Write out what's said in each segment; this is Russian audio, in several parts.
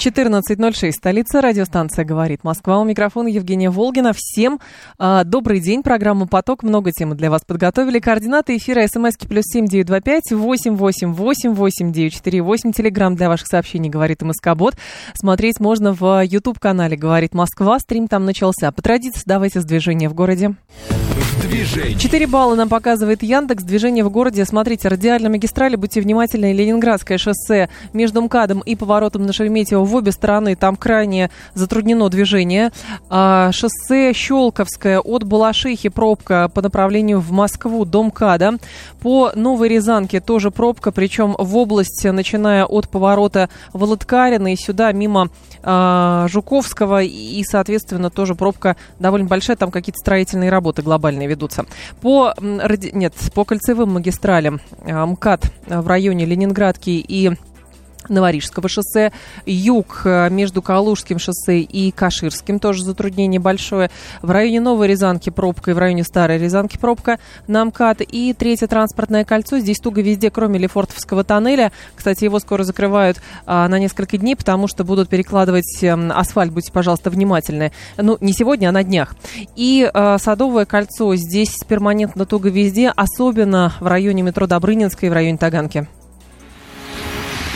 14.06, столица, радиостанция «Говорит Москва». У микрофона Евгения Волгина. Всем э, добрый день. Программа «Поток». Много тем для вас подготовили. Координаты эфира смски плюс семь девять два пять восемь восемь восемь восемь девять четыре восемь. Телеграмм для ваших сообщений «Говорит МСК Бот». Смотреть можно в YouTube-канале «Говорит Москва». Стрим там начался. По традиции давайте с движения в городе. Движение. 4 балла нам показывает Яндекс. Движение в городе. Смотрите, радиальная магистрали, будьте внимательны. Ленинградское шоссе между МКАДом и поворотом на Шереметьево в обе стороны. Там крайне затруднено движение. А, шоссе Щелковское от Балашихи пробка по направлению в Москву до МКАДа. По Новой Рязанке тоже пробка, причем в область, начиная от поворота Володкарина и сюда мимо а, Жуковского. И, соответственно, тоже пробка довольно большая. Там какие-то строительные работы глобальные ведутся. По, нет, по кольцевым магистралям а, МКАД в районе Ленинградки и Новорижского шоссе, юг э, между Калужским шоссе и Каширским, тоже затруднение большое. В районе Новой Рязанки пробка и в районе Старой Рязанки пробка на МКАД. И третье транспортное кольцо, здесь туго везде, кроме Лефортовского тоннеля. Кстати, его скоро закрывают а, на несколько дней, потому что будут перекладывать а, асфальт, будьте, пожалуйста, внимательны. Ну, не сегодня, а на днях. И а, Садовое кольцо, здесь перманентно туго везде, особенно в районе метро Добрынинской и в районе Таганки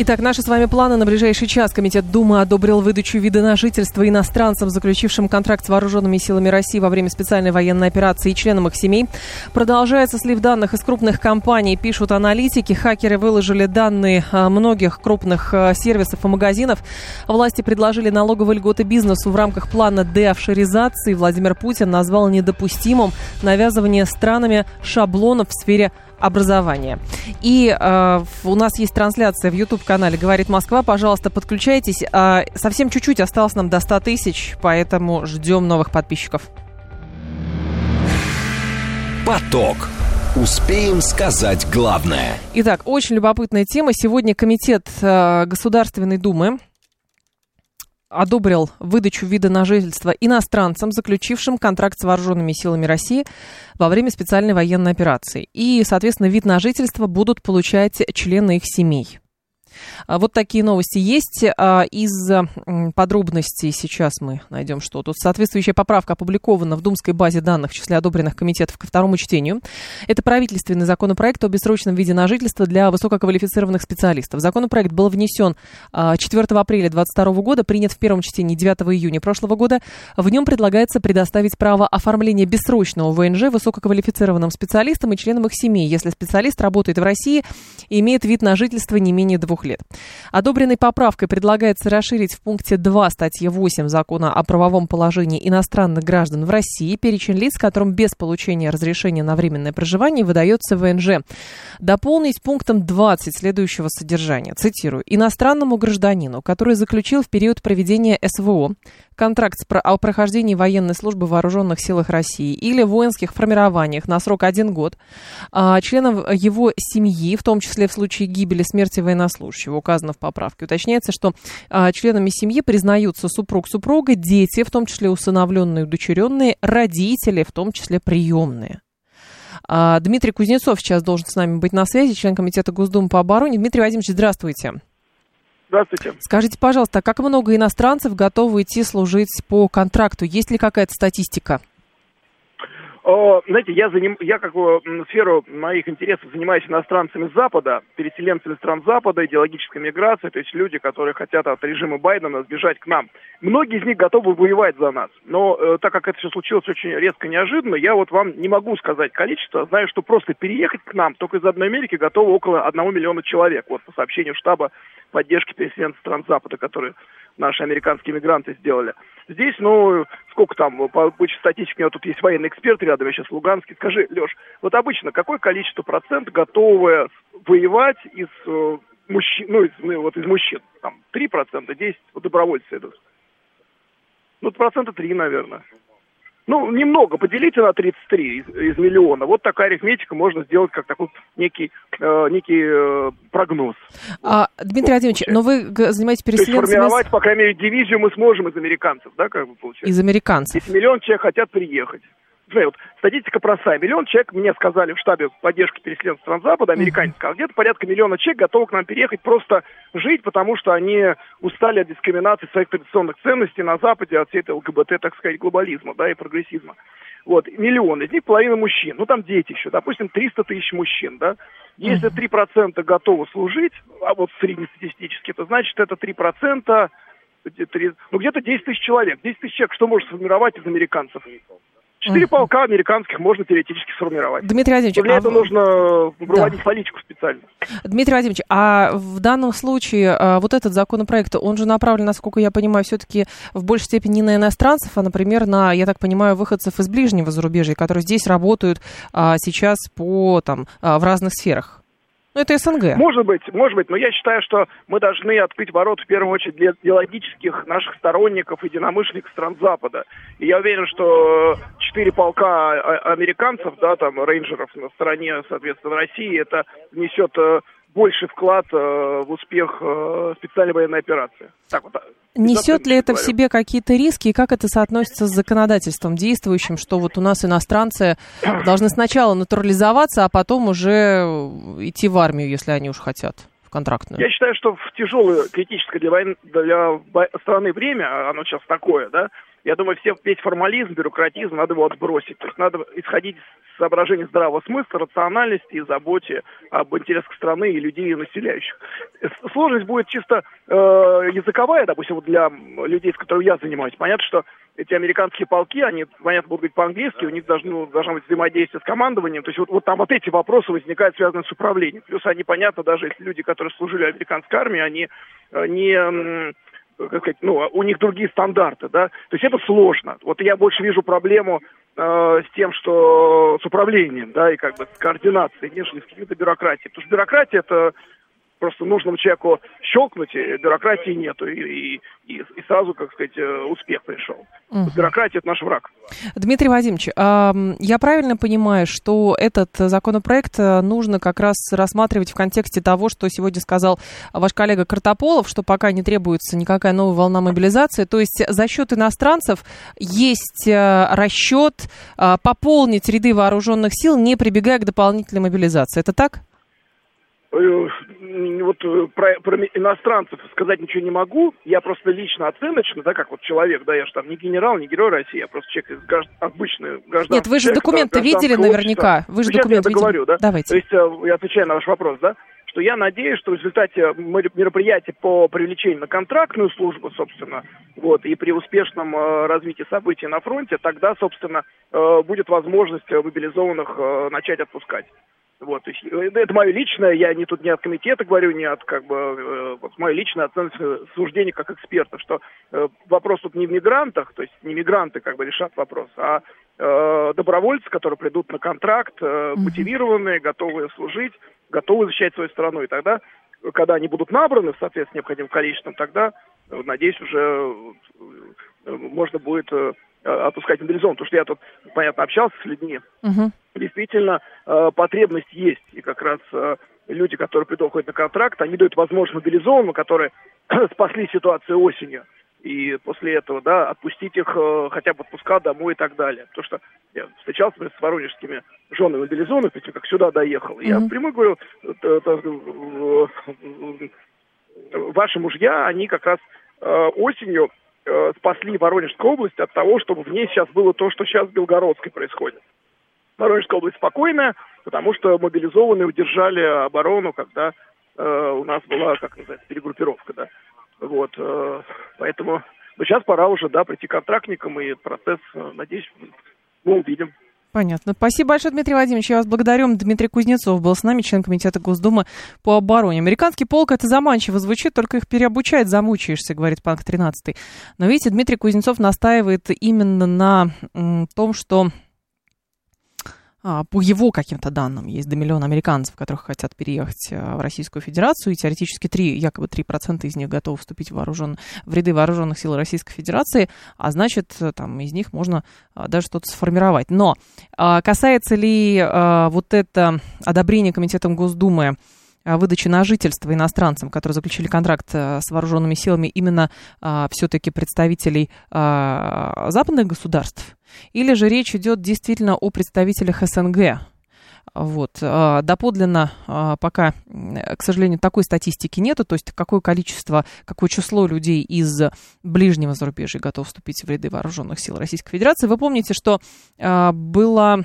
Итак, наши с вами планы на ближайший час. Комитет Думы одобрил выдачу вида на жительство иностранцам, заключившим контракт с вооруженными силами России во время специальной военной операции и членам их семей. Продолжается слив данных из крупных компаний, пишут аналитики. Хакеры выложили данные а, многих крупных а, сервисов и магазинов. Власти предложили налоговые льготы бизнесу в рамках плана деофшоризации. Владимир Путин назвал недопустимым навязывание странами шаблонов в сфере образования. И э, у нас есть трансляция в YouTube-канале «Говорит Москва». Пожалуйста, подключайтесь. Э, совсем чуть-чуть осталось нам до 100 тысяч, поэтому ждем новых подписчиков. Поток. Успеем сказать главное. Итак, очень любопытная тема. Сегодня Комитет э, Государственной Думы одобрил выдачу вида на жительство иностранцам, заключившим контракт с вооруженными силами России во время специальной военной операции. И, соответственно, вид на жительство будут получать члены их семей. А вот такие новости есть. А, из подробностей сейчас мы найдем что. Тут соответствующая поправка опубликована в Думской базе данных в числе одобренных комитетов ко второму чтению. Это правительственный законопроект о бессрочном виде на жительство для высококвалифицированных специалистов. Законопроект был внесен 4 а, апреля 2022 года, принят в первом чтении 9 июня прошлого года. В нем предлагается предоставить право оформления бессрочного ВНЖ высококвалифицированным специалистам и членам их семей, если специалист работает в России и имеет вид на жительство не менее двух лет. Одобренной поправкой предлагается расширить в пункте 2 статьи 8 закона о правовом положении иностранных граждан в России перечень лиц, которым без получения разрешения на временное проживание выдается ВНЖ. Дополнить пунктом 20 следующего содержания. Цитирую. Иностранному гражданину, который заключил в период проведения СВО контракт о прохождении военной службы в вооруженных силах России или воинских формированиях на срок один год, а, членам его семьи, в том числе в случае гибели, смерти военнослужащего, указано в поправке. Уточняется, что а, членами семьи признаются супруг, супруга, дети, в том числе усыновленные, удочеренные, родители, в том числе приемные. А, Дмитрий Кузнецов сейчас должен с нами быть на связи, член Комитета Госдумы по обороне. Дмитрий Владимирович, здравствуйте. Здравствуйте. Скажите, пожалуйста, а как много иностранцев готовы идти служить по контракту? Есть ли какая-то статистика? Знаете, я, заним, я как сферу моих интересов занимаюсь иностранцами Запада, переселенцами стран Запада, идеологической миграцией, то есть люди, которые хотят от режима Байдена сбежать к нам. Многие из них готовы воевать за нас. Но э, так как это все случилось очень резко неожиданно, я вот вам не могу сказать количество. Знаю, что просто переехать к нам только из одной Америки готовы около одного миллиона человек. Вот по сообщению штаба поддержки переселенцев стран Запада, которые наши американские мигранты сделали. Здесь, ну, сколько там, по обычной статистике, у меня тут есть военный эксперт рядом, я сейчас Луганский. Скажи, Леш, вот обычно какое количество процент готовы воевать из э, мужчин, ну, из, ну, вот из мужчин, там, 3%, 10% вот добровольцы идут. Ну, процента 3, наверное. Ну, немного, поделите на 33 из, из миллиона. Вот такая арифметика можно сделать как такой некий, э, некий э, прогноз. А, Дмитрий Владимирович, но вы занимаетесь переселенцами... То есть формировать, по крайней мере, дивизию мы сможем из американцев, да, как бы получается? Из американцев. Если миллион человек хотят приехать вот статистика простая. Миллион человек, мне сказали в штабе поддержки переселенцев Транзапада, американец сказал, где-то порядка миллиона человек готовы к нам переехать просто жить, потому что они устали от дискриминации своих традиционных ценностей на Западе, от всей этой ЛГБТ, так сказать, глобализма, да, и прогрессизма. Вот, миллион, из них половина мужчин, ну там дети еще, допустим, 300 тысяч мужчин, да. Если 3% готовы служить, а вот среднестатистически, то значит это 3%, ну где-то 10 тысяч человек. 10 тысяч человек что может сформировать из американцев? Четыре uh полка американских можно теоретически сформировать. Дмитрий Владимирович, для а этого нужно проводить да. политику специально. Дмитрий Владимирович, а в данном случае а, вот этот законопроект, он же направлен, насколько я понимаю, все-таки в большей степени не на иностранцев, а, например, на, я так понимаю, выходцев из ближнего зарубежья, которые здесь работают а, сейчас по, там, а, в разных сферах. Ну, это СНГ. Может быть, может быть, но я считаю, что мы должны открыть ворот в первую очередь для идеологических наших сторонников, единомышленников стран Запада. И я уверен, что четыре полка а, американцев, да, там, рейнджеров на стороне, соответственно, России, это внесет э, больший вклад э, в успех э, специальной военной операции. Так вот, Несет ли это говорю. в себе какие-то риски и как это соотносится с законодательством действующим, что вот у нас иностранцы должны сначала натурализоваться, а потом уже идти в армию, если они уж хотят? в контрактную? Я считаю, что в тяжелое, критическое для, войны, для страны время, а оно сейчас такое, да, я думаю, все, весь формализм, бюрократизм надо его отбросить. То есть надо исходить из соображений здравого смысла, рациональности и заботе об интересах страны и людей, и населяющих. Сложность будет чисто э, языковая, допустим, вот для людей, с которыми я занимаюсь. Понятно, что эти американские полки, они, понятно, будут быть по-английски, у них должно, должно быть взаимодействие с командованием. То есть вот, вот там вот эти вопросы возникают, связанные с управлением. Плюс они, понятно, даже если люди, которые служили в американской армии, они э, не как сказать, ну, у них другие стандарты, да, то есть это сложно. Вот я больше вижу проблему э, с тем, что с управлением, да, и как бы с координацией, нежели с какой-то бюрократией. Потому что бюрократия это просто нужному человеку щелкнуть, бюрократии нету, и, и, и сразу, как сказать, э, успех пришел. Угу. Бюрократия – это наш враг. Дмитрий Вадимович, я правильно понимаю, что этот законопроект э, нужно как раз рассматривать в контексте того, что сегодня сказал ваш коллега Картополов, что пока не требуется никакая новая волна мобилизации, то есть за счет иностранцев есть э, расчет пополнить ряды вооруженных сил, не прибегая к дополнительной мобилизации. Это так? Э, вот э, про, про иностранцев сказать ничего не могу. Я просто лично оценочно, да, как вот человек, да, я же там не генерал, не герой России, я просто человек из гражд... обычный граждан. Нет, вы же документы видели наверняка. Вы же документы видели. говорю, да? Давайте. То есть э, я отвечаю на ваш вопрос, да, что я надеюсь, что в результате мероприятия по привлечению на контрактную службу, собственно, вот, и при успешном э, развитии событий на фронте, тогда, собственно, э, будет возможность мобилизованных э, начать отпускать. Вот, то есть, э, это мое личное, я не тут не от комитета говорю, не от как бы э, вот, мое личное оценочное суждение как эксперта, что э, вопрос тут не в мигрантах, то есть не мигранты как бы решат вопрос, а э, добровольцы, которые придут на контракт, э, мотивированные, готовые служить, готовы защищать свою страну. И тогда, когда они будут набраны в соответствии с необходимым количеством, тогда, э, надеюсь, уже э, можно будет э, отпускать мобилизованных. Потому что я тут, понятно, общался с людьми. Uh-huh действительно э, потребность есть. И как раз э, люди, которые приходят на контракт, они дают возможность мобилизованным, которые спасли ситуацию осенью. И после этого, да, отпустить их хотя бы отпуска домой и так далее. Потому что я встречался например, с воронежскими женами мобилизованных, перед как сюда доехал. Mm-hmm. Я прямо говорю, ваши мужья, они как раз осенью э, спасли Воронежскую область от того, чтобы в ней сейчас было то, что сейчас в Белгородской происходит. Воронежская область спокойная, потому что мобилизованные удержали оборону, когда э, у нас была, как называется, перегруппировка, да. Вот, э, поэтому но сейчас пора уже, да, прийти к контрактникам, и процесс, э, надеюсь, мы увидим. Понятно. Спасибо большое, Дмитрий Владимирович. Я вас благодарю. Дмитрий Кузнецов был с нами, член Комитета Госдумы по обороне. Американский полк, это заманчиво звучит, только их переобучать замучаешься, говорит Панк 13. Но видите, Дмитрий Кузнецов настаивает именно на том, что по его каким-то данным, есть до миллиона американцев, которых хотят переехать а, в Российскую Федерацию, и теоретически 3, якобы 3% из них готовы вступить в, вооружен, в ряды вооруженных сил Российской Федерации, а значит, там из них можно а, даже что-то сформировать. Но касается ли вот это одобрение Комитетом Госдумы выдачи на жительство иностранцам, которые заключили контракт с вооруженными силами, именно все-таки представителей западных государств, или же речь идет действительно о представителях СНГ. Вот. А, доподлинно а, пока, к сожалению, такой статистики нету, то есть какое количество, какое число людей из ближнего зарубежья готов вступить в ряды вооруженных сил Российской Федерации. Вы помните, что а, было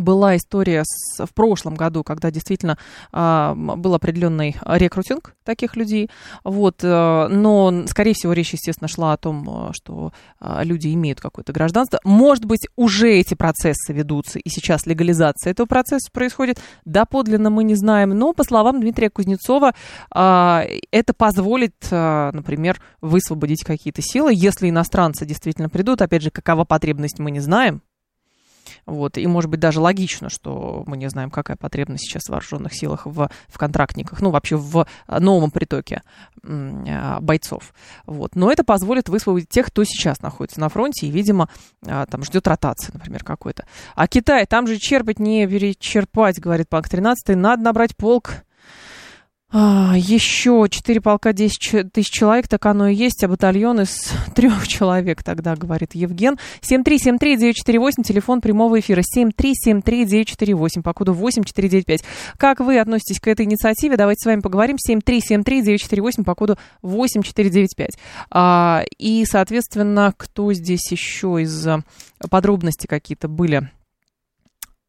была история с, в прошлом году, когда действительно э, был определенный рекрутинг таких людей, вот, э, но, скорее всего, речь, естественно, шла о том, э, что э, люди имеют какое-то гражданство. Может быть, уже эти процессы ведутся, и сейчас легализация этого процесса происходит, доподлинно мы не знаем, но, по словам Дмитрия Кузнецова, э, это позволит, э, например, высвободить какие-то силы, если иностранцы действительно придут, опять же, какова потребность, мы не знаем, вот. И, может быть, даже логично, что мы не знаем, какая потребность сейчас в вооруженных силах, в, в контрактниках, ну, вообще в новом притоке а, бойцов. Вот. Но это позволит высвободить тех, кто сейчас находится на фронте и, видимо, а, там ждет ротации, например, какой-то. А Китай, там же черпать не перечерпать, говорит Панк 13, надо набрать полк а, еще 4 полка 10 тысяч человек, так оно и есть, а батальон из трех человек, тогда говорит Евген. 7373948, телефон прямого эфира 7373948, по коду 8495. Как вы относитесь к этой инициативе? Давайте с вами поговорим. 7373948, по коду 8495. А, и, соответственно, кто здесь еще из подробностей какие-то были?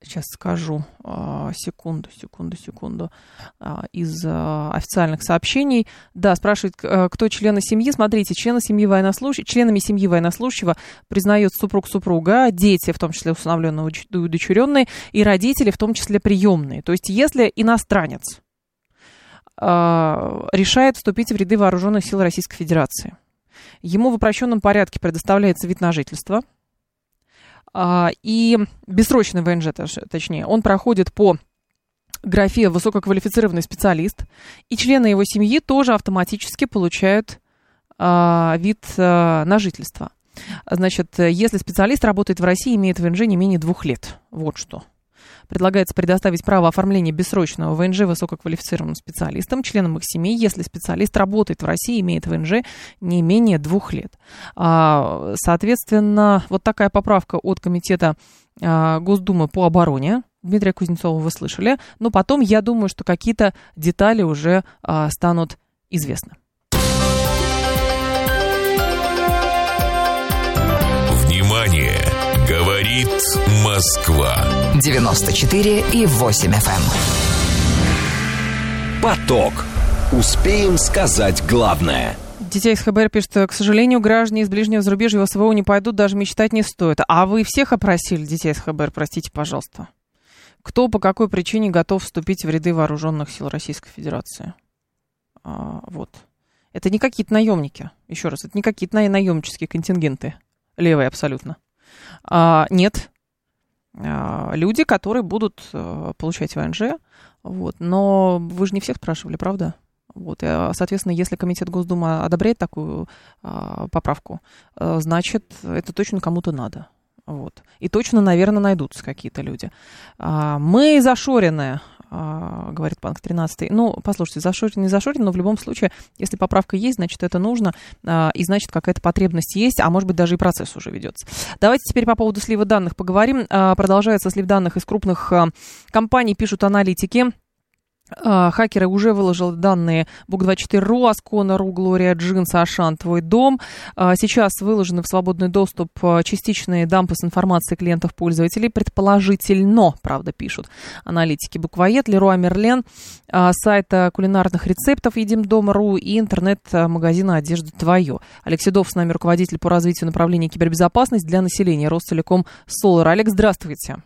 Сейчас скажу, а, секунду, секунду, секунду, а, из а, официальных сообщений. Да, спрашивает, кто члены семьи. Смотрите, члены семьи военнослужащего, членами семьи военнослужащего признают супруг супруга, дети, в том числе усыновленные удочеренные, и родители, в том числе приемные. То есть, если иностранец решает вступить в ряды вооруженных сил Российской Федерации, ему в упрощенном порядке предоставляется вид на жительство – и бессрочный ВНЖ, точнее, он проходит по графе высококвалифицированный специалист, и члены его семьи тоже автоматически получают а, вид а, на жительство. Значит, если специалист работает в России, имеет ВНЖ не менее двух лет. Вот что. Предлагается предоставить право оформления бессрочного ВНЖ высококвалифицированным специалистам, членам их семей, если специалист работает в России, имеет ВНЖ не менее двух лет. А, соответственно, вот такая поправка от Комитета а, Госдумы по обороне. Дмитрия Кузнецова вы слышали. Но потом, я думаю, что какие-то детали уже а, станут известны. Говорит Москва. 94 и 8 FM. Эм. Поток. Успеем сказать главное. Детей из ХБР пишет, к сожалению, граждане из ближнего зарубежья в СВО не пойдут, даже мечтать не стоит. А вы всех опросили, детей из ХБР, простите, пожалуйста. Кто по какой причине готов вступить в ряды вооруженных сил Российской Федерации? А, вот. Это не какие-то наемники, еще раз, это не какие-то наемнические контингенты. Левые абсолютно. А, нет, а, люди, которые будут а, получать ВНЖ, вот, но вы же не всех спрашивали, правда? Вот, и, а, соответственно, если комитет Госдумы одобряет такую а, поправку, а, значит, это точно кому-то надо. Вот. И точно, наверное, найдутся какие-то люди. А, мы зашоренные а, говорит Банк 13. Ну, послушайте, зашорен, не зашорен, но в любом случае, если поправка есть, значит, это нужно, а, и значит, какая-то потребность есть, а может быть, даже и процесс уже ведется. Давайте теперь по поводу слива данных поговорим. А, продолжается слив данных из крупных компаний, пишут аналитики. А, хакеры уже выложили данные Бук24.ру, Аскона.ру, Глория Джинс, Ашан, Твой дом. А, сейчас выложены в свободный доступ а, частичные дампы с информацией клиентов-пользователей. Предположительно, правда, пишут аналитики Буквоед, Леруа Мерлен, сайта кулинарных рецептов Едим Дома.ру и интернет-магазина «Одежда Твое». Алексей Дов с нами, руководитель по развитию направления кибербезопасность для населения Ростелеком Солар. Алекс, здравствуйте.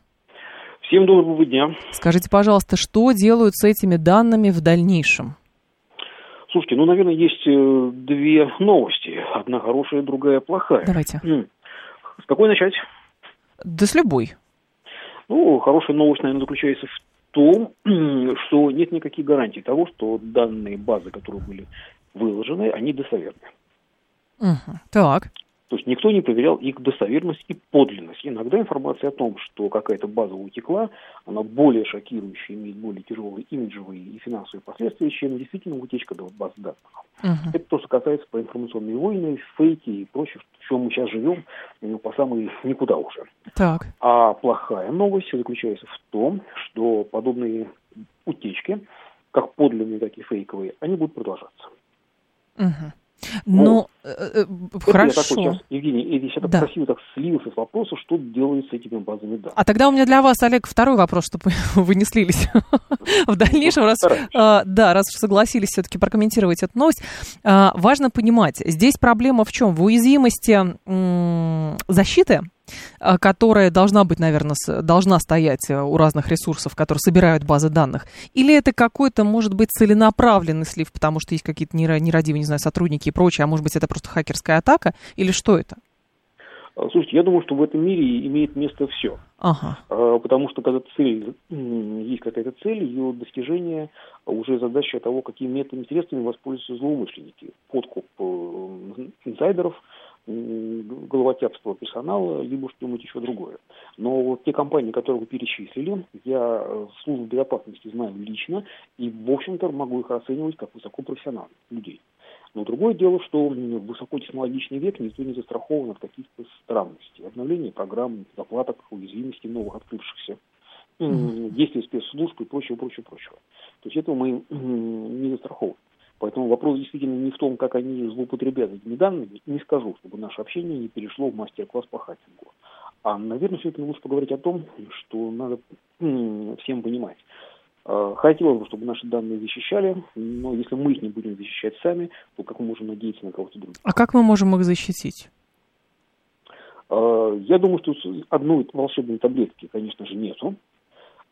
Всем доброго дня. Скажите, пожалуйста, что делают с этими данными в дальнейшем? Слушайте, ну, наверное, есть э, две новости. Одна хорошая, другая плохая. Давайте. С какой начать? Да с любой. Ну, хорошая новость, наверное, заключается в том, что нет никаких гарантий того, что данные базы, которые были выложены, они достоверны. Угу. Так. То есть никто не проверял их достоверность и подлинность. Иногда информация о том, что какая-то база утекла, она более шокирующая, имеет более тяжелые имиджевые и финансовые последствия, чем действительно утечка баз данных. Uh-huh. Это то, что касается по информационной войны, фейки и прочее, в чем мы сейчас живем, ну, по самой никуда уже. Так. А плохая новость заключается в том, что подобные утечки, как подлинные, так и фейковые, они будут продолжаться. Uh-huh. Ну, э, э, хорошо. Я такой сейчас, Евгений, я так да. красиво так слился с вопроса, что делают с этими базами данных. А тогда у меня для вас, Олег, второй вопрос, чтобы вы не слились в дальнейшем, раз, да, раз согласились все-таки прокомментировать эту новость. Важно понимать, здесь проблема в чем? В уязвимости защиты которая должна быть, наверное, должна стоять э, у разных ресурсов, которые собирают базы данных? Или это какой-то, может быть, целенаправленный слив, потому что есть какие-то нерадивые, не знаю, сотрудники и прочее, а может быть, это просто хакерская атака? Или что это? А, слушайте, я думаю, что в этом мире имеет место все. Ага. А, потому что когда цель, есть какая-то цель, ее достижение уже задача того, какими методами средствами воспользуются злоумышленники. Подкуп э, инсайдеров – головотяпство персонала, либо что-нибудь еще другое. Но вот те компании, которые вы перечислили, я э, службу безопасности знаю лично, и, в общем-то, могу их оценивать как высокопрофессиональных людей. Но другое дело, что в высокотехнологичный век никто не застрахован от каких-то странностей. Обновления программ, заплаток, уязвимостей новых открывшихся, действия спецслужб и прочего, прочего, прочего. То есть этого мы не застрахованы. Поэтому вопрос действительно не в том, как они злоупотребляют этими данными, не скажу, чтобы наше общение не перешло в мастер-класс по хакингу. А, наверное, все-таки лучше поговорить о том, что надо всем понимать. А, хотелось бы, чтобы наши данные защищали, но если мы их не будем защищать сами, то как мы можем надеяться на кого-то другого? А как мы можем их защитить? А, я думаю, что одной волшебной таблетки, конечно же, нету.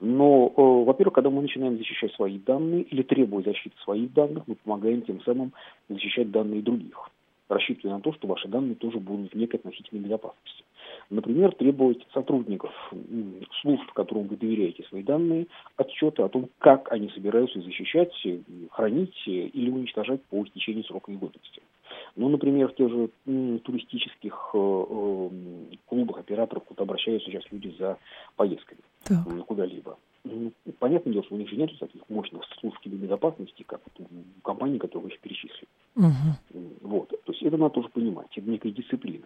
Но, э, во-первых, когда мы начинаем защищать свои данные или требуя защиты своих данных, мы помогаем тем самым защищать данные других, рассчитывая на то, что ваши данные тоже будут в некой относительной безопасности. Например, требовать сотрудников служб, которым вы доверяете свои данные, отчета о том, как они собираются защищать, хранить или уничтожать по истечении срока их годности. Ну, например, в тех же туристических э, э, клубах, операторах, куда обращаются сейчас люди за поездками так. куда-либо. Ну, понятное дело, что у них же нет таких мощных служб безопасности, как у компании, которые вы еще перечислили. Угу. Вот. То есть это надо тоже понимать, это некая дисциплина.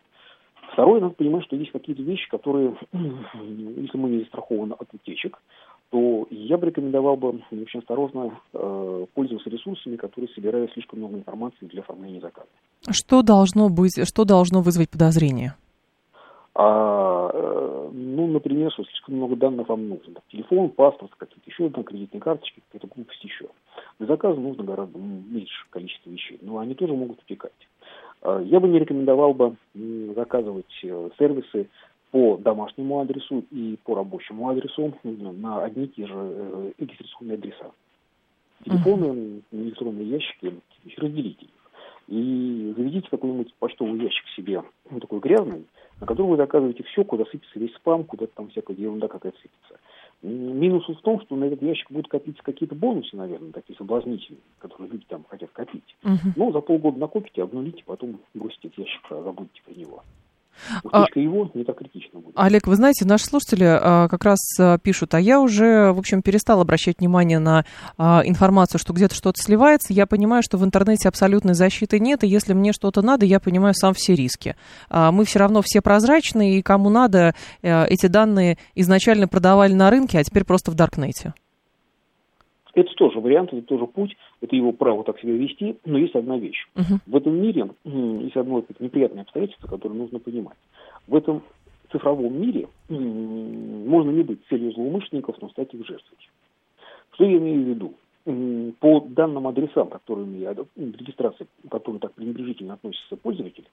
Второе, надо понимать, что есть какие-то вещи, которые, если мы не застрахованы от утечек, то я бы рекомендовал бы очень осторожно э, пользоваться ресурсами, которые собирают слишком много информации для оформления заказа. Что должно быть, что должно вызвать подозрение? А, э, ну, например, что слишком много данных вам нужно. Телефон, паспорт, какие-то еще одна кредитные карточки, какие-то глупости еще. Для заказа нужно гораздо меньше количество вещей, но они тоже могут утекать. А, я бы не рекомендовал бы заказывать э, сервисы по домашнему адресу и по рабочему адресу на одни и те же э, регистрационные адреса. Телефоны, электронные ящики, разделите их. И заведите какой-нибудь почтовый ящик себе, ну, такой грязный, на котором вы заказываете все, куда сыпется весь спам, куда там всякая ерунда какая-то сыпется. Минус в том, что на этот ящик будут копиться какие-то бонусы, наверное, такие соблазнительные, которые люди там хотят копить. Uh-huh. Но за полгода накопите, обнулите, потом бросите этот ящик, забудете про него. Утечка а, его не так критично будет. Олег, вы знаете, наши слушатели а, как раз а, пишут, а я уже, в общем, перестал обращать внимание на а, информацию, что где-то что-то сливается. Я понимаю, что в интернете абсолютной защиты нет, и если мне что-то надо, я понимаю сам все риски. А, мы все равно все прозрачные, и кому надо, а, эти данные изначально продавали на рынке, а теперь просто в Даркнете. Это тоже вариант, это тоже путь, это его право так себя вести, но есть одна вещь. Uh-huh. В этом мире есть одно неприятное обстоятельство, которое нужно понимать. В этом цифровом мире можно не быть целью злоумышленников, но стать их жертвой. Что я имею в виду? По данным адресам, которыми регистрации, к которым так пренебрежительно относится пользователь,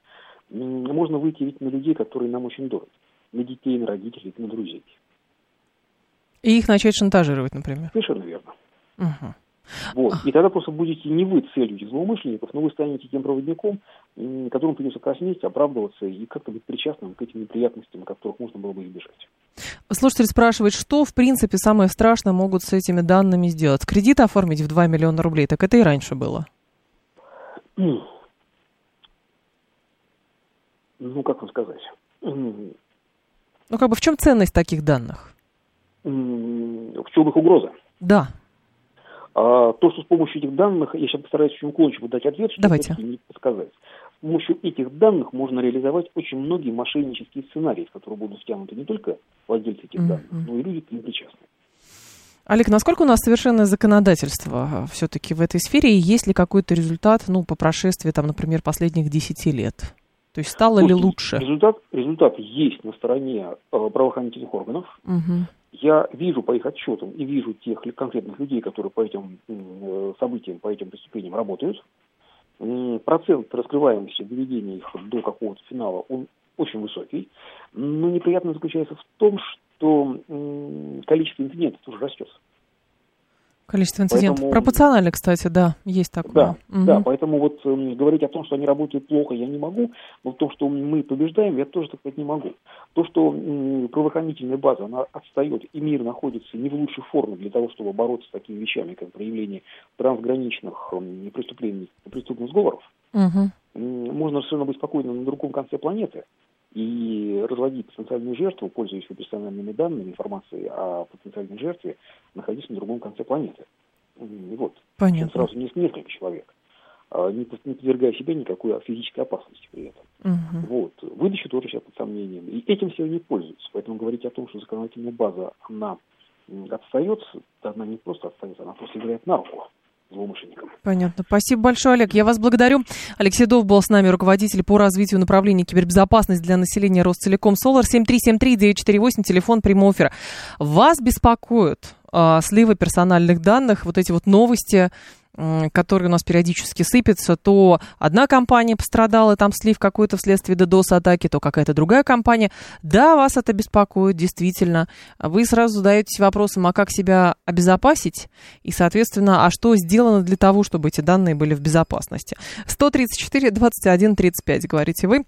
можно выйти ведь на людей, которые нам очень дороги. На детей, на родителей, на друзей. И их начать шантажировать, например. Совершенно верно. Угу. Вот. И тогда просто будете не вы целью этих злоумышленников, но вы станете тем проводником, которому придется краснеть, оправдываться и как-то быть причастным к этим неприятностям, которых можно было бы избежать. Слушатель спрашивает, что, в принципе, самое страшное могут с этими данными сделать? Кредит оформить в 2 миллиона рублей, так это и раньше было. Ну, как вам сказать? Ну, как бы в чем ценность таких данных? В чем их угроза? Да. А, то, что с помощью этих данных, я сейчас постараюсь очень уклончиво дать ответ, чтобы Давайте. не подсказать. С помощью этих данных можно реализовать очень многие мошеннические сценарии, в которые будут втянуты не только владельцы этих mm-hmm. данных, но и люди к ним причастные. Олег, насколько у нас совершенное законодательство а, все-таки в этой сфере, и есть ли какой-то результат, ну, по прошествии, там, например, последних 10 лет? То есть стало Слушайте, ли лучше? Результат, результат есть на стороне э, правоохранительных органов. Угу я вижу по их отчетам и вижу тех конкретных людей, которые по этим э, событиям, по этим преступлениям работают. Процент раскрываемости доведения их до какого-то финала, он очень высокий. Но неприятно заключается в том, что количество инцидентов тоже растет. Количество инцидентов. Поэтому... Пропорционально, кстати, да, есть такое. Да, угу. да, поэтому вот э, говорить о том, что они работают плохо, я не могу, но в том, что мы побеждаем, я тоже так сказать не могу. То, что э, правоохранительная база, она отстает, и мир находится не в лучшей форме для того, чтобы бороться с такими вещами, как проявление трансграничных э, преступлений, преступных сговоров, угу. можно совершенно быть спокойно на другом конце планеты и разводить потенциальную жертву, пользуясь персональными данными, информацией о потенциальной жертве, находясь на другом конце планеты. И вот. Понятно. Сразу несколько человек, а, не, не подвергая себя никакой физической опасности при этом. Угу. Вот. Выдача тоже сейчас под сомнением. И этим все не пользуются. Поэтому говорить о том, что законодательная база, она отстается, она не просто отстается, она просто играет на руку злоумышленникам. Понятно. Спасибо большое, Олег. Я вас благодарю. Алексей Дов был с нами, руководитель по развитию направления кибербезопасности для населения Ростелеком Солар. 7373-948, телефон прямого эфира. Вас беспокоят э, сливы персональных данных, вот эти вот новости, который у нас периодически сыпется, то одна компания пострадала, там слив какой-то вследствие DDoS-атаки, то какая-то другая компания. Да, вас это беспокоит, действительно. Вы сразу задаетесь вопросом, а как себя обезопасить? И, соответственно, а что сделано для того, чтобы эти данные были в безопасности? 134 21 35, говорите вы.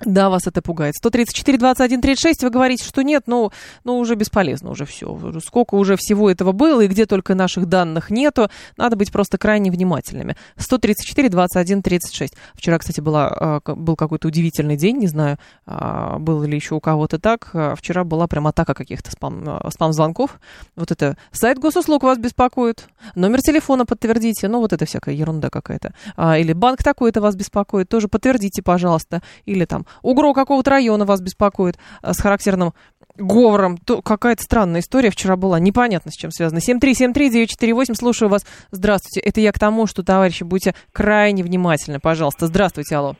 Да, вас это пугает. 134, 21, 36, вы говорите, что нет, ну, ну уже бесполезно, уже все. Сколько уже всего этого было, и где только наших данных нету, надо быть просто крайне внимательными. 134, 21, 36. Вчера, кстати, была, а, был какой-то удивительный день, не знаю, а, было ли еще у кого-то так. А, вчера была прям атака каких-то спам, спам-звонков. Вот это сайт госуслуг вас беспокоит, номер телефона подтвердите, ну вот это всякая ерунда какая-то. Или банк такой-то вас беспокоит, тоже подтвердите, пожалуйста. Или там угро какого-то района вас беспокоит э, с характерным говором. То, какая-то странная история вчера была, непонятно с чем связана. 7373948, слушаю вас. Здравствуйте. Это я к тому, что, товарищи, будьте крайне внимательны, пожалуйста. Здравствуйте, алло.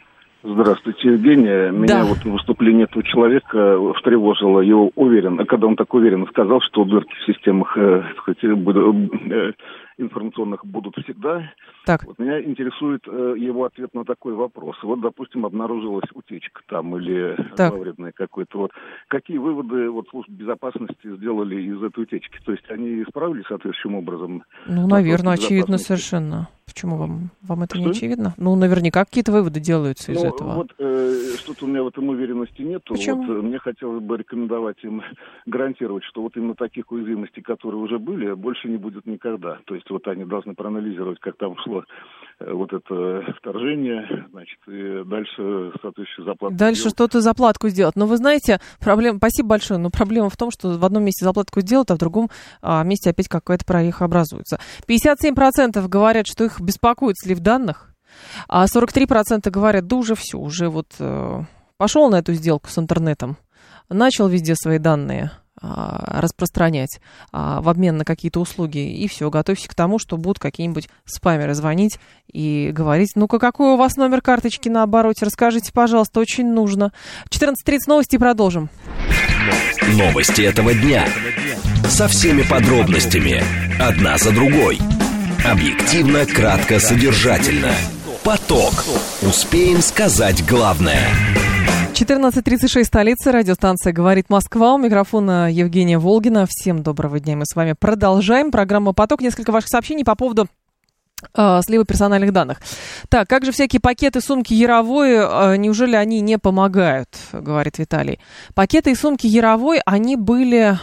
Здравствуйте, Евгения. Меня да. вот выступление этого человека встревожило. Его уверен, когда он так уверенно сказал, что дырки в системах э, сказать, э, информационных будут всегда. Так. Вот меня интересует э, его ответ на такой вопрос. Вот, допустим, обнаружилась утечка там или зловредная какой-то. Вот какие выводы вот службы безопасности сделали из этой утечки? То есть они справились соответствующим образом? Ну, наверное, очевидно совершенно. Почему вам, вам это Что? не очевидно? Ну, наверняка какие-то выводы делаются из ну, этого. Вот э, что-то у меня в этом уверенности нет. Почему? Вот, э, мне хотелось бы рекомендовать им гарантировать, что вот именно таких уязвимостей, которые уже были, больше не будет никогда. То есть вот они должны проанализировать, как там шло э, вот это вторжение, значит, и дальше соответствующую заплатку Дальше сделать. что-то заплатку сделать. Но вы знаете, проблема, спасибо большое, но проблема в том, что в одном месте заплатку сделают, а в другом а, месте опять какая-то проеха образуется. 57% говорят, что их беспокоит слив данных, а 43% говорят, да уже все, уже вот э, пошел на эту сделку с интернетом, начал везде свои данные распространять а, в обмен на какие-то услуги, и все, готовься к тому, что будут какие-нибудь спамеры звонить и говорить, ну-ка, какой у вас номер карточки на обороте, расскажите, пожалуйста, очень нужно. 14.30 новости продолжим. Новости этого дня. Со всеми подробностями. Одна за другой. Объективно, кратко, содержательно. Поток. Успеем сказать главное. 14.36, столица, радиостанция «Говорит Москва». У микрофона Евгения Волгина. Всем доброго дня. Мы с вами продолжаем. Программа «Поток». Несколько ваших сообщений по поводу э, слива персональных данных. Так, как же всякие пакеты, сумки Яровой, э, неужели они не помогают, говорит Виталий. Пакеты и сумки Яровой, они были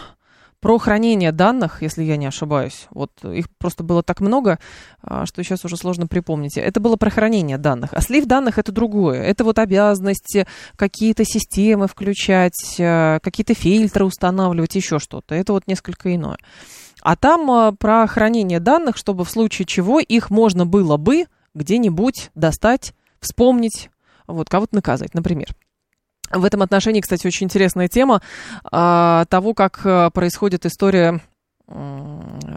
про хранение данных, если я не ошибаюсь. Вот их просто было так много, а, что сейчас уже сложно припомнить. Это было про хранение данных. А слив данных это другое. Это вот обязанности какие-то системы включать, а, какие-то фильтры устанавливать, еще что-то. Это вот несколько иное. А там а, про хранение данных, чтобы в случае чего их можно было бы где-нибудь достать, вспомнить, вот кого-то наказать, например. В этом отношении, кстати, очень интересная тема а, того, как э, происходит история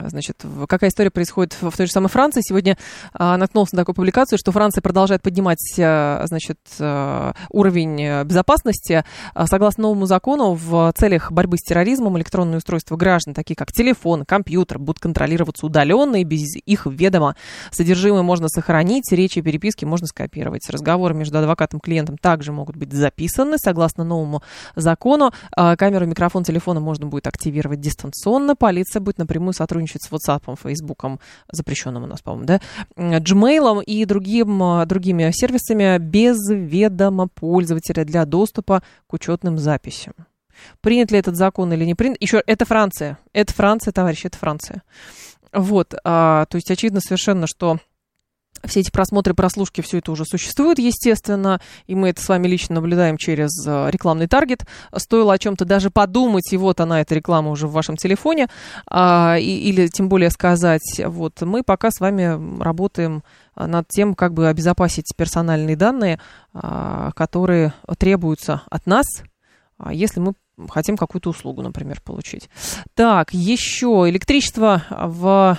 значит, какая история происходит в, той же самой Франции. Сегодня а, наткнулся на такую публикацию, что Франция продолжает поднимать, а, значит, а, уровень э, безопасности. А, согласно новому закону, в целях борьбы с терроризмом электронные устройства граждан, такие как телефон, компьютер, будут контролироваться удаленно и без их ведома. Содержимое можно сохранить, речи и переписки можно скопировать. Разговоры между адвокатом и клиентом также могут быть записаны. Согласно новому закону, а, камеру, микрофон телефона можно будет активировать дистанционно. Полиция будет напрямую сотрудничать с WhatsApp, Facebook, запрещенным у нас, по-моему, да, Gmail и другим, другими сервисами без ведома пользователя для доступа к учетным записям. Принят ли этот закон или не принят? Еще это Франция. Это Франция, товарищи, это Франция. Вот, а, то есть очевидно совершенно, что все эти просмотры, прослушки, все это уже существует, естественно, и мы это с вами лично наблюдаем через э, рекламный таргет. Стоило о чем-то даже подумать, и вот она, эта реклама уже в вашем телефоне, а, и, или тем более сказать, вот мы пока с вами работаем над тем, как бы обезопасить персональные данные, а, которые требуются от нас, а если мы хотим какую-то услугу, например, получить. Так, еще электричество в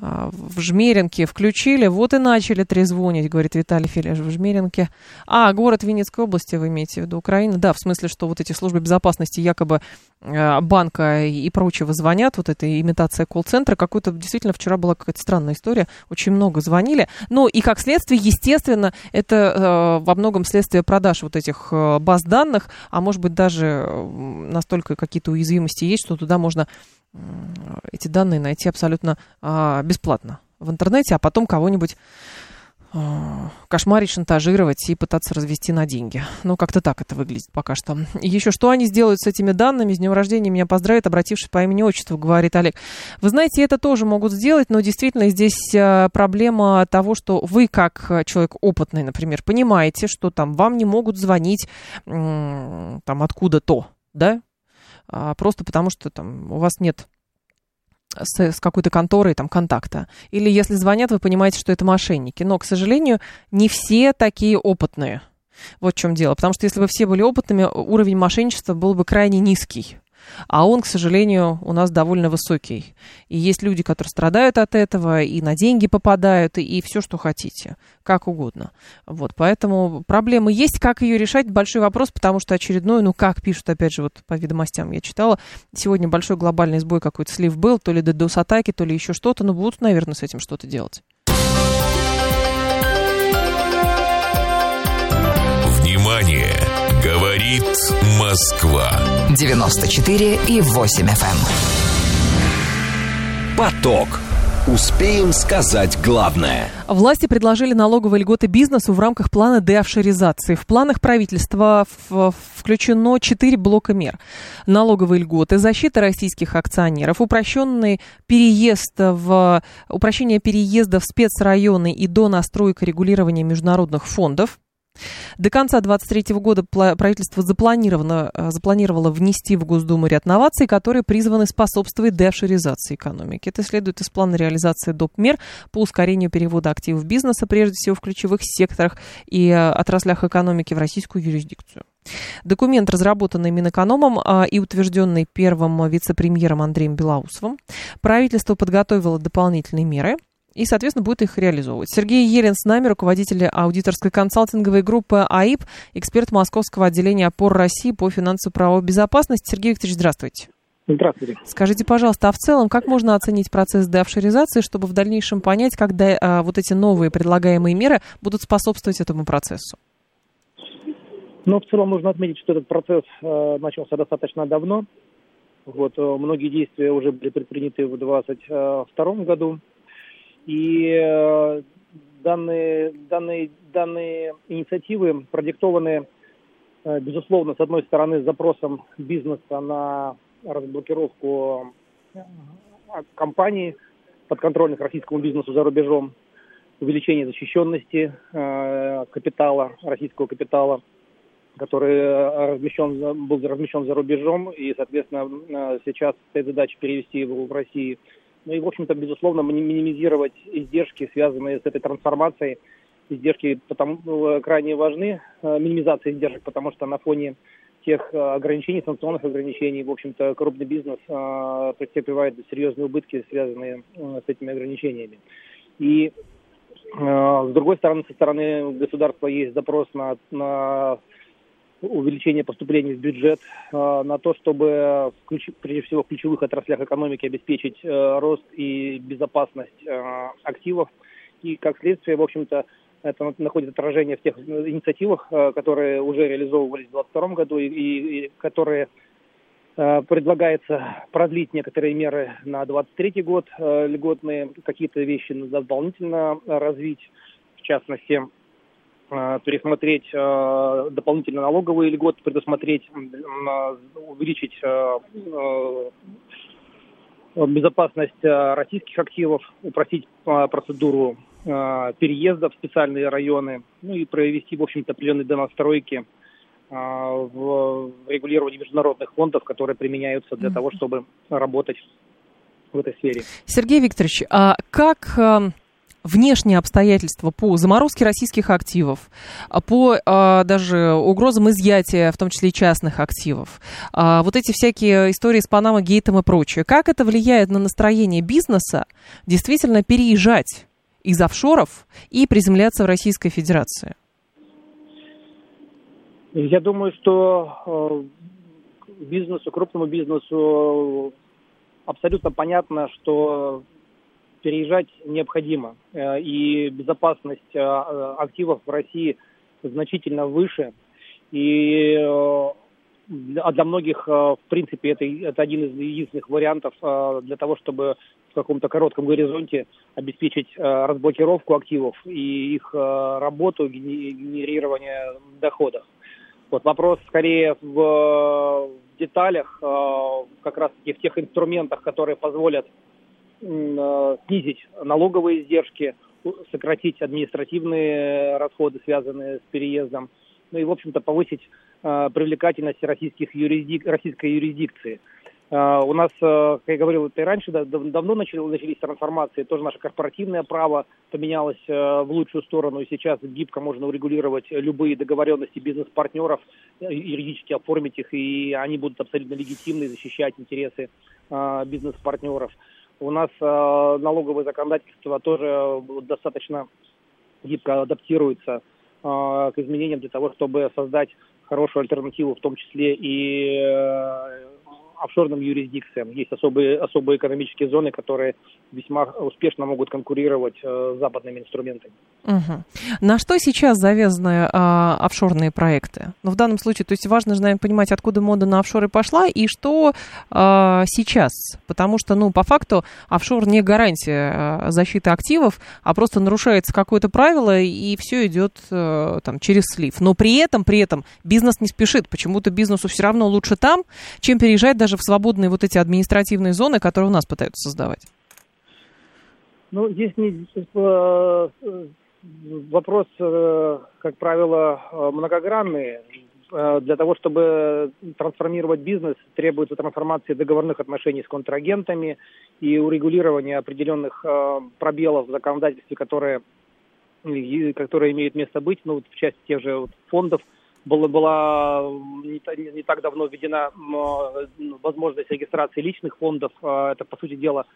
в Жмеринке включили, вот и начали трезвонить, говорит Виталий Филиш, в Жмеринке. А, город Винницкой области вы имеете в виду, Украина? Да, в смысле, что вот эти службы безопасности якобы э, банка и прочего звонят, вот эта имитация колл-центра, какой-то действительно вчера была какая-то странная история, очень много звонили. Ну и как следствие, естественно, это э, во многом следствие продаж вот этих баз данных, а может быть даже настолько какие-то уязвимости есть, что туда можно эти данные найти абсолютно а, бесплатно в интернете, а потом кого-нибудь а, кошмарить, шантажировать и пытаться развести на деньги. Ну, как-то так это выглядит пока что. еще что они сделают с этими данными? С днем рождения меня поздравят, обратившись по имени-отчеству, говорит Олег. Вы знаете, это тоже могут сделать, но действительно здесь а, проблема того, что вы, как человек опытный, например, понимаете, что там вам не могут звонить там откуда-то, да, а, просто потому что там у вас нет с, с какой-то конторой там контакта. Или если звонят, вы понимаете, что это мошенники. Но, к сожалению, не все такие опытные. Вот в чем дело. Потому что если бы все были опытными, уровень мошенничества был бы крайне низкий а он, к сожалению, у нас довольно высокий. И есть люди, которые страдают от этого, и на деньги попадают, и, и все, что хотите, как угодно. Вот, поэтому проблемы есть, как ее решать, большой вопрос, потому что очередной, ну, как пишут, опять же, вот по ведомостям я читала, сегодня большой глобальный сбой какой-то слив был, то ли DDoS-атаки, то ли еще что-то, но будут, наверное, с этим что-то делать. Говорит Москва. 94 и 8 FM. Эм. Поток. Успеем сказать главное. Власти предложили налоговые льготы бизнесу в рамках плана деофшоризации. В планах правительства включено четыре блока мер. Налоговые льготы, защита российских акционеров, упрощенный переезд в, упрощение переезда в спецрайоны и до настройка регулирования международных фондов, до конца 2023 года правительство запланировано, э, запланировало внести в Госдуму ряд новаций, которые призваны способствовать дешеризации экономики. Это следует из плана реализации доп. мер по ускорению перевода активов бизнеса, прежде всего в ключевых секторах и э, отраслях экономики в российскую юрисдикцию. Документ, разработанный Минэкономом а, и утвержденный первым вице-премьером Андреем Белоусовым, правительство подготовило дополнительные меры – и, соответственно, будет их реализовывать. Сергей Елен с нами, руководитель аудиторской консалтинговой группы АИП, эксперт Московского отделения опор России по финансово-правовой безопасности. Сергей Викторович, здравствуйте. Здравствуйте. Скажите, пожалуйста, а в целом как можно оценить процесс деофшоризации, чтобы в дальнейшем понять, когда а, вот эти новые предлагаемые меры будут способствовать этому процессу? Но в целом нужно отметить, что этот процесс э, начался достаточно давно. Вот, э, многие действия уже были предприняты в 2022 году. И э, данные, данные, данные инициативы продиктованы, э, безусловно, с одной стороны, запросом бизнеса на разблокировку э, компаний, подконтрольных российскому бизнесу за рубежом, увеличение защищенности капитала, российского капитала, который размещен, был размещен за рубежом, и, соответственно, сейчас стоит задача перевести его в Россию. Ну и, в общем-то, безусловно, минимизировать издержки, связанные с этой трансформацией. Издержки потому, э, крайне важны, э, минимизация издержек, потому что на фоне тех ограничений, санкционных ограничений, в общем-то, крупный бизнес э, претерпевает серьезные убытки, связанные э, с этими ограничениями. И э, с другой стороны, со стороны государства есть запрос на, на увеличение поступлений в бюджет, э, на то, чтобы прежде всего в ключевых отраслях экономики обеспечить э, рост и безопасность э, активов. И как следствие, в общем-то, это находит отражение в тех инициативах, которые уже реализовывались в 2022 году и, которые предлагается продлить некоторые меры на 2023 год, льготные какие-то вещи дополнительно развить, в частности, пересмотреть дополнительно налоговые льготы, предусмотреть, увеличить безопасность российских активов, упростить процедуру переезда в специальные районы, ну и провести, в общем-то, определенные донастройки в регулировании международных фондов, которые применяются для того, чтобы работать в этой сфере. Сергей Викторович, а как внешние обстоятельства по заморозке российских активов, по а, даже угрозам изъятия, в том числе и частных активов, а, вот эти всякие истории с Панама Гейтом и прочее, как это влияет на настроение бизнеса действительно переезжать из офшоров и приземляться в Российской Федерации? Я думаю, что э, бизнесу, крупному бизнесу абсолютно понятно, что переезжать необходимо. Э, и безопасность э, активов в России значительно выше. И а для многих, в принципе, это, это один из единственных вариантов для того, чтобы в каком-то коротком горизонте обеспечить разблокировку активов и их работу, генерирование доходов. Вот вопрос скорее в деталях, как раз-таки в тех инструментах, которые позволят Э, снизить налоговые издержки, сократить административные расходы, связанные с переездом, ну и, в общем-то, повысить э, привлекательность российских юрисдик... российской юрисдикции. У нас, как я говорил, это и раньше да, давно начали, начались трансформации. Тоже наше корпоративное право поменялось в лучшую сторону. И сейчас гибко можно урегулировать любые договоренности бизнес-партнеров, юридически оформить их, и они будут абсолютно легитимны защищать интересы бизнес-партнеров. У нас э, налоговое законодательство тоже достаточно гибко адаптируется э, к изменениям для того, чтобы создать хорошую альтернативу, в том числе и э, офшорным юрисдикциям. Есть особые, особые экономические зоны, которые весьма успешно могут конкурировать э, с западными инструментами. Угу. На что сейчас завязаны э, офшорные проекты? Ну, в данном случае, то есть важно же, наверное, понимать, откуда мода на офшоры пошла и что э, сейчас. Потому что, ну, по факту офшор не гарантия э, защиты активов, а просто нарушается какое-то правило, и все идет э, там через слив. Но при этом, при этом бизнес не спешит. Почему-то бизнесу все равно лучше там, чем переезжать даже даже в свободные вот эти административные зоны, которые у нас пытаются создавать? Ну, здесь не, э, вопрос, э, как правило, э, многогранный. Для того, чтобы трансформировать бизнес, требуется трансформация договорных отношений с контрагентами и урегулирования определенных пробелов в законодательстве, которые, которые имеют место быть, ну, в части тех же вот фондов – была, была не, не так давно введена возможность регистрации личных фондов. А, это, по сути дела,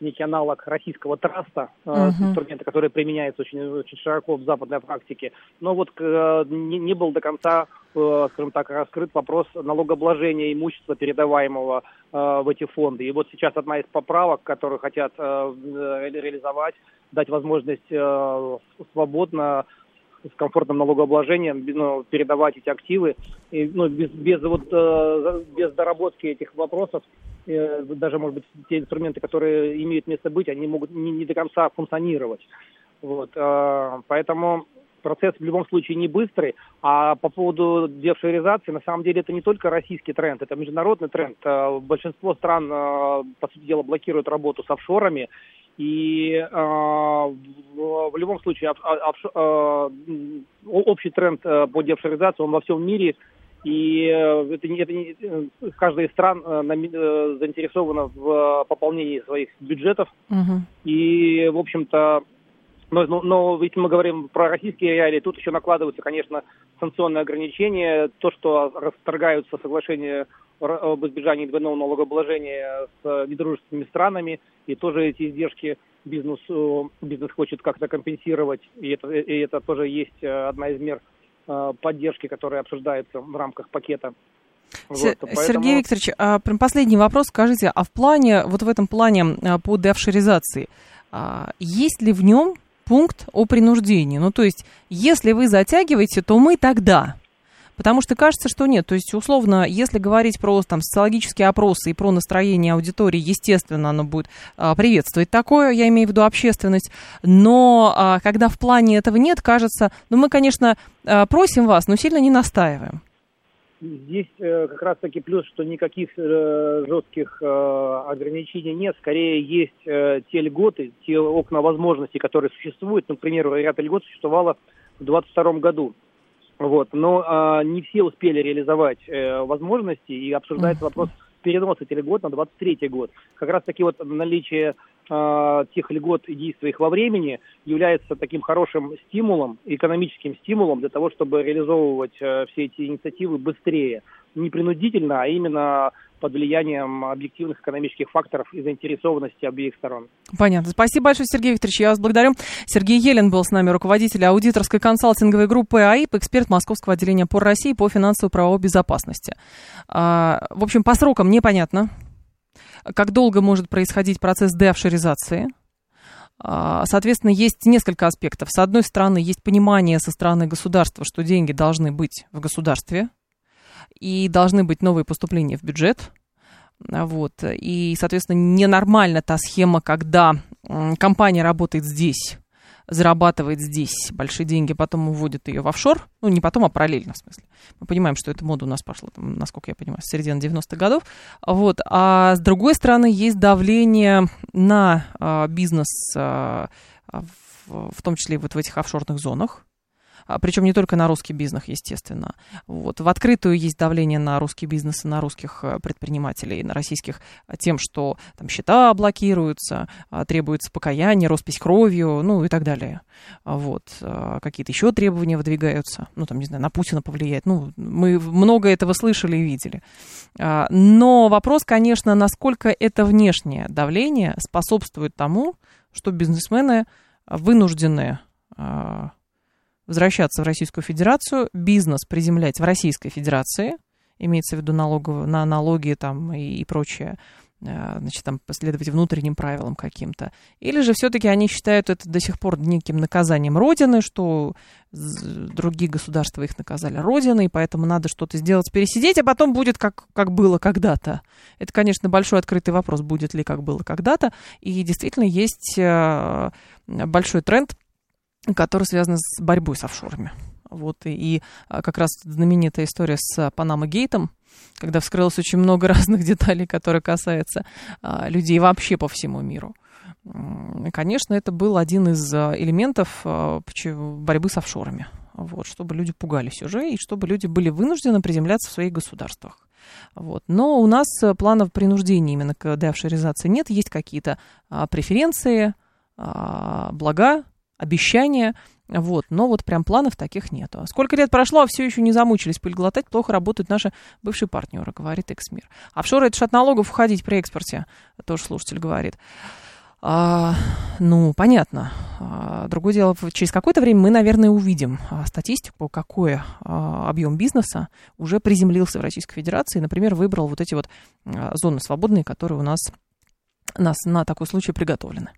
некий аналог российского траста, uh-huh. инструмента, который применяется очень, очень широко в западной практике. Но вот э, не, не был до конца, э, скажем так, раскрыт вопрос налогообложения имущества, передаваемого в эти фонды. И вот сейчас одна из поправок, которые хотят реализовать, дать возможность свободно с комфортным налогообложением, ну, передавать эти активы, и, ну, без, без, вот, э, без доработки этих вопросов, э, даже, может быть, те инструменты, которые имеют место быть, они могут не, не до конца функционировать. Вот, э, поэтому процесс в любом случае не быстрый. А по поводу девшеризации, на самом деле это не только российский тренд, это международный тренд. Э, большинство стран, э, по сути дела, блокируют работу с офшорами. И э, в, в любом случае офш, э, общий тренд э, по девшеризации, он во всем мире и это, это не, каждая из стран э, заинтересована в пополнении своих бюджетов. Угу. И, в общем-то, но, но, но если мы говорим про российские реалии, тут еще накладываются, конечно, санкционные ограничения, то, что расторгаются соглашения об избежании двойного налогообложения с недружественными странами, и тоже эти издержки бизнес, бизнес хочет как-то компенсировать, и это, и это тоже есть э, одна из мер э, поддержки, которая обсуждается в рамках пакета. Вот, поэтому... Сергей Викторович, а, прям последний вопрос. Скажите, а в плане, вот в этом плане а, по деофшоризации, а, есть ли в нем пункт о принуждении. Ну, то есть, если вы затягиваете, то мы тогда. Потому что кажется, что нет. То есть, условно, если говорить про там, социологические опросы и про настроение аудитории, естественно, оно будет а, приветствовать такое, я имею в виду общественность. Но а, когда в плане этого нет, кажется, ну, мы, конечно, а, просим вас, но сильно не настаиваем. Здесь э, как раз таки плюс, что никаких э, жестких э, ограничений нет. Скорее есть э, те льготы, те окна возможностей, которые существуют. Например, ряд льгот существовало в 2022 году. Вот. Но э, не все успели реализовать э, возможности, и обсуждается вопрос переноса этих льгот на 2023 год. Как раз таки вот наличие э, тех льгот и действий их во времени является таким хорошим стимулом, экономическим стимулом для того, чтобы реализовывать э, все эти инициативы быстрее. Не принудительно, а именно под влиянием объективных экономических факторов и заинтересованности обеих сторон. Понятно. Спасибо большое, Сергей Викторович. Я вас благодарю. Сергей Елен был с нами, руководитель аудиторской консалтинговой группы АИП, эксперт Московского отделения по России по финансовой правовой безопасности. А, в общем, по срокам непонятно как долго может происходить процесс деофшоризации. А, соответственно, есть несколько аспектов. С одной стороны, есть понимание со стороны государства, что деньги должны быть в государстве, и должны быть новые поступления в бюджет. Вот. И, соответственно, ненормальна та схема, когда компания работает здесь, зарабатывает здесь большие деньги, потом уводит ее в офшор. Ну, не потом, а параллельно, в смысле. Мы понимаем, что эта мода у нас пошла, там, насколько я понимаю, с середины 90-х годов. Вот. А с другой стороны, есть давление на а, бизнес, а, в, в том числе вот в этих офшорных зонах. А, причем не только на русский бизнес, естественно. Вот. В открытую есть давление на русский бизнес и на русских э, предпринимателей, на российских, э, тем, что там счета блокируются, а, требуется покаяние, роспись кровью, ну и так далее. А, вот. Какие-то еще требования выдвигаются, ну там, не знаю, на Путина повлиять. Ну, мы много этого слышали и видели. Но вопрос, конечно, насколько это внешнее давление способствует тому, что бизнесмены вынуждены возвращаться в Российскую Федерацию, бизнес приземлять в Российской Федерации, имеется в виду налоговые, на налоги там и, и прочее, э, значит, там последовать внутренним правилам каким-то. Или же все-таки они считают это до сих пор неким наказанием Родины, что другие государства их наказали Родиной, поэтому надо что-то сделать, пересидеть, а потом будет как, как было когда-то. Это, конечно, большой открытый вопрос, будет ли как было когда-то. И действительно есть э, большой тренд который связан с борьбой с офшорами. Вот, и, и а, как раз знаменитая история с Панама Гейтом, когда вскрылось очень много разных деталей, которые касаются а, людей вообще по всему миру. Конечно, это был один из а, элементов а, борьбы с офшорами. Вот, чтобы люди пугались уже, и чтобы люди были вынуждены приземляться в своих государствах. Вот. Но у нас планов принуждения именно к деофшоризации нет. Есть какие-то а, преференции, а, блага, обещания, вот, но вот прям планов таких нету. Сколько лет прошло, а все еще не замучились пыль глотать, плохо работают наши бывшие партнеры, говорит Эксмир. Офшоры это же от налогов уходить при экспорте, тоже слушатель говорит. А, ну, понятно. А, другое дело, через какое-то время мы, наверное, увидим а, статистику, какой а, объем бизнеса уже приземлился в Российской Федерации, например, выбрал вот эти вот а, зоны свободные, которые у нас, нас на такой случай приготовлены.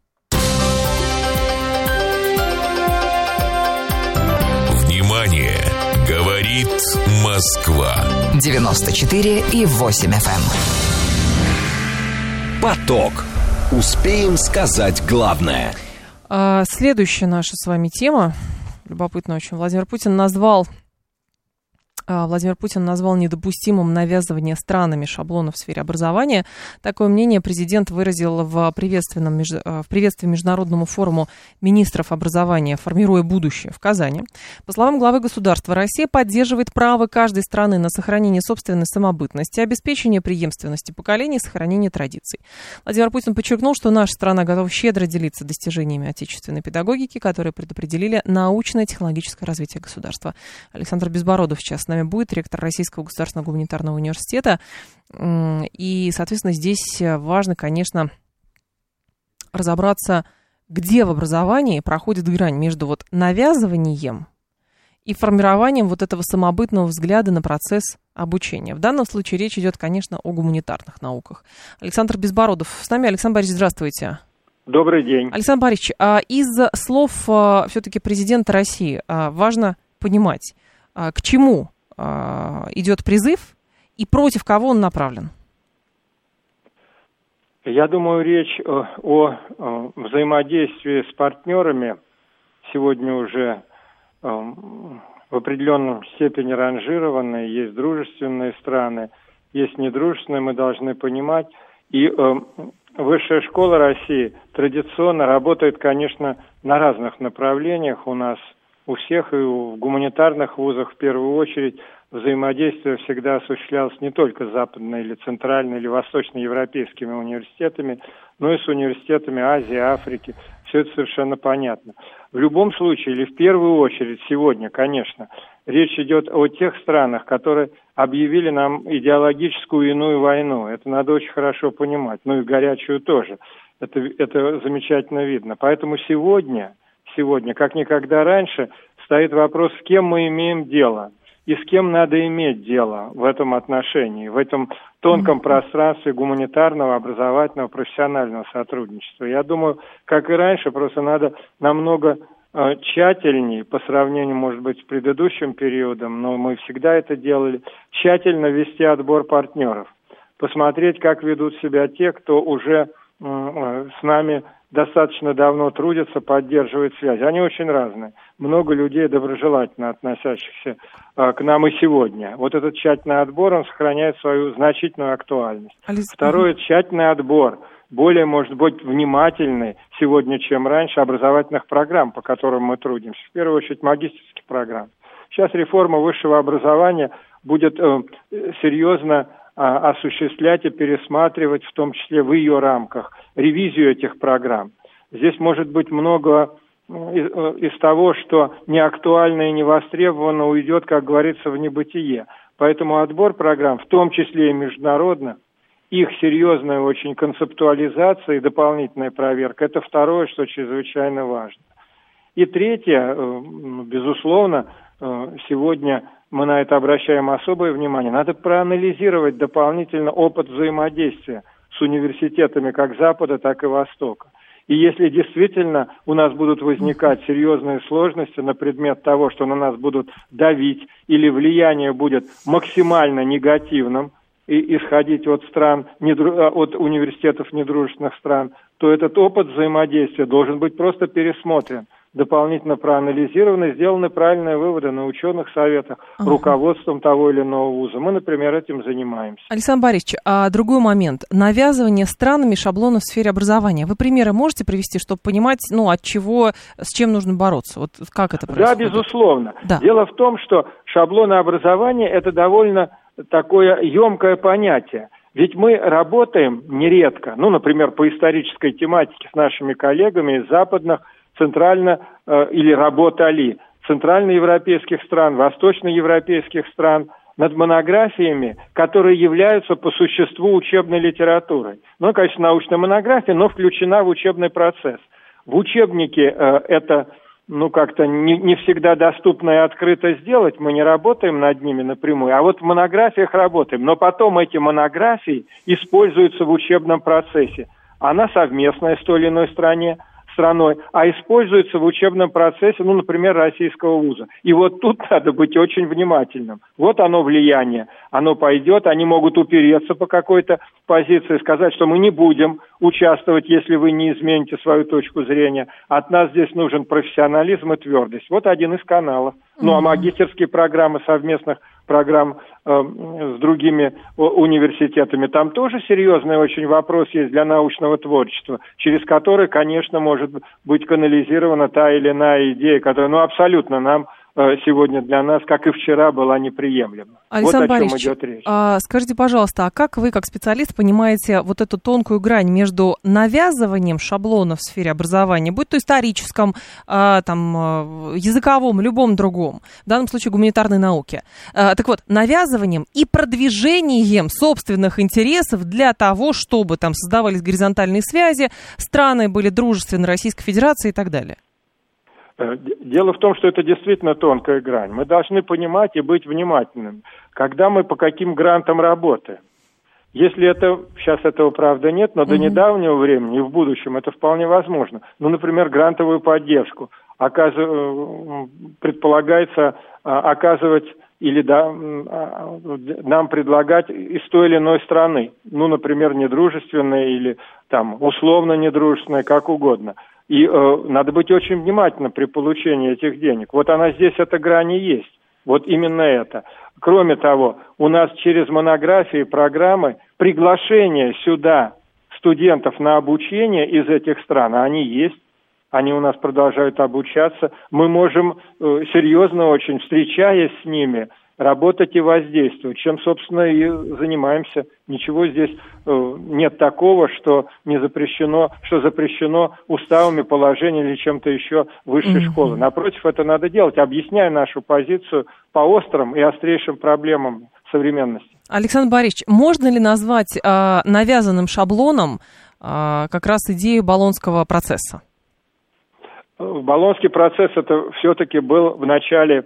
Москва 94 и 8 FM. Эм. Поток. Успеем сказать главное. А, следующая наша с вами тема. Любопытно очень. Владимир Путин назвал Владимир Путин назвал недопустимым навязывание странами шаблонов в сфере образования. Такое мнение президент выразил в, приветственном, а, в приветствии Международному форуму министров образования «Формируя будущее» в Казани. По словам главы государства, Россия поддерживает право каждой страны на сохранение собственной самобытности, обеспечение преемственности поколений сохранение традиций. Владимир Путин подчеркнул, что наша страна готова щедро делиться достижениями отечественной педагогики, которые предопределили научное технологическое развитие государства. Александр Безбородов сейчас нами будет, ректор Российского государственного гуманитарного университета. И, соответственно, здесь важно, конечно, разобраться, где в образовании проходит грань между вот навязыванием и формированием вот этого самобытного взгляда на процесс обучения. В данном случае речь идет, конечно, о гуманитарных науках. Александр Безбородов с нами. Александр Борисович, здравствуйте. Добрый день. Александр Борисович, а из слов а, все-таки президента России а, важно понимать, к чему идет призыв и против кого он направлен? Я думаю, речь э, о взаимодействии с партнерами сегодня уже э, в определенном степени ранжированные. Есть дружественные страны, есть недружественные, мы должны понимать. И э, Высшая школа России традиционно работает, конечно, на разных направлениях. У нас у всех и в гуманитарных вузах в первую очередь взаимодействие всегда осуществлялось не только с западной или центральной или восточноевропейскими университетами, но и с университетами Азии, Африки. Все это совершенно понятно. В любом случае, или в первую очередь сегодня, конечно, речь идет о тех странах, которые объявили нам идеологическую иную войну. Это надо очень хорошо понимать. Ну и горячую тоже. Это, это замечательно видно. Поэтому сегодня сегодня, как никогда раньше, стоит вопрос, с кем мы имеем дело и с кем надо иметь дело в этом отношении, в этом тонком пространстве гуманитарного, образовательного, профессионального сотрудничества. Я думаю, как и раньше, просто надо намного э, тщательнее по сравнению, может быть, с предыдущим периодом, но мы всегда это делали, тщательно вести отбор партнеров, посмотреть, как ведут себя те, кто уже э, с нами достаточно давно трудятся, поддерживают связь. Они очень разные. Много людей, доброжелательно относящихся а, к нам и сегодня. Вот этот тщательный отбор, он сохраняет свою значительную актуальность. Алис... Второе, тщательный отбор более, может быть, внимательный сегодня, чем раньше, образовательных программ, по которым мы трудимся. В первую очередь, магистрских программ. Сейчас реформа высшего образования будет э, серьезно а, осуществлять и пересматривать, в том числе в ее рамках, ревизию этих программ. Здесь может быть много ну, из, э, из того, что не актуально и не востребовано, уйдет, как говорится, в небытие. Поэтому отбор программ, в том числе и международных, их серьезная очень концептуализация и дополнительная проверка, это второе, что чрезвычайно важно. И третье, э, безусловно, э, сегодня мы на это обращаем особое внимание. Надо проанализировать дополнительно опыт взаимодействия с университетами как Запада, так и Востока. И если действительно у нас будут возникать серьезные сложности на предмет того, что на нас будут давить или влияние будет максимально негативным, и исходить от стран, от университетов недружественных стран, то этот опыт взаимодействия должен быть просто пересмотрен дополнительно проанализированы, сделаны правильные выводы на ученых советах, ага. руководством того или иного вуза. Мы, например, этим занимаемся. Александр Борисович, а другой момент. Навязывание странами шаблонов в сфере образования. Вы примеры можете привести, чтобы понимать, ну, от чего, с чем нужно бороться? Вот как это происходит? Да, безусловно. Да. Дело в том, что шаблоны образования – это довольно такое емкое понятие. Ведь мы работаем нередко, ну, например, по исторической тематике с нашими коллегами из западных центрально э, или работали центральноевропейских стран, восточноевропейских стран над монографиями, которые являются по существу учебной литературой. Ну, конечно, научная монография, но включена в учебный процесс. В учебнике э, это ну, как-то не, не всегда доступно и открыто сделать, мы не работаем над ними напрямую, а вот в монографиях работаем. Но потом эти монографии используются в учебном процессе. Она совместная с той или иной стране, страной, а используется в учебном процессе, ну, например, российского вуза. И вот тут надо быть очень внимательным. Вот оно влияние, оно пойдет, они могут упереться по какой-то позиции, сказать, что мы не будем участвовать, если вы не измените свою точку зрения. От нас здесь нужен профессионализм и твердость. Вот один из каналов. Ну, а магистерские программы совместных программ э, с другими университетами. Там тоже серьезный очень вопрос есть для научного творчества, через который, конечно, может быть канализирована та или иная идея, которая ну, абсолютно нам Э, сегодня для нас, как и вчера, была неприемлема. Александр вот о чем Борисович, идет речь. А, скажите, пожалуйста, а как вы, как специалист, понимаете вот эту тонкую грань между навязыванием шаблонов в сфере образования, будь то историческом, а, там, а, языковом, любом другом, в данном случае гуманитарной науке. А, так вот, навязыванием и продвижением собственных интересов для того, чтобы там создавались горизонтальные связи, страны были дружественны Российской Федерации и так далее? Э, дело в том, что это действительно тонкая грань. Мы должны понимать и быть внимательными, когда мы по каким грантам работаем. Если это, сейчас этого правда нет, но mm-hmm. до недавнего времени и в будущем это вполне возможно. Ну, например, грантовую поддержку оказ... Э, предполагается а, оказывать или да, а, нам предлагать из той или иной страны. Ну, например, недружественной или там условно недружественной, как угодно. И э, надо быть очень внимательным при получении этих денег. Вот она здесь, эта грань есть. Вот именно это. Кроме того, у нас через монографии, программы, приглашение сюда студентов на обучение из этих стран, они есть, они у нас продолжают обучаться. Мы можем э, серьезно очень, встречаясь с ними, работать и воздействовать, чем, собственно, и занимаемся. Ничего здесь э, нет такого, что не запрещено, что запрещено уставами, положением или чем-то еще высшей mm-hmm. школы. Напротив, это надо делать, объясняя нашу позицию по острым и острейшим проблемам современности. Александр Борисович, можно ли назвать э, навязанным шаблоном э, как раз идею баллонского процесса? Болонский процесс это все-таки был в начале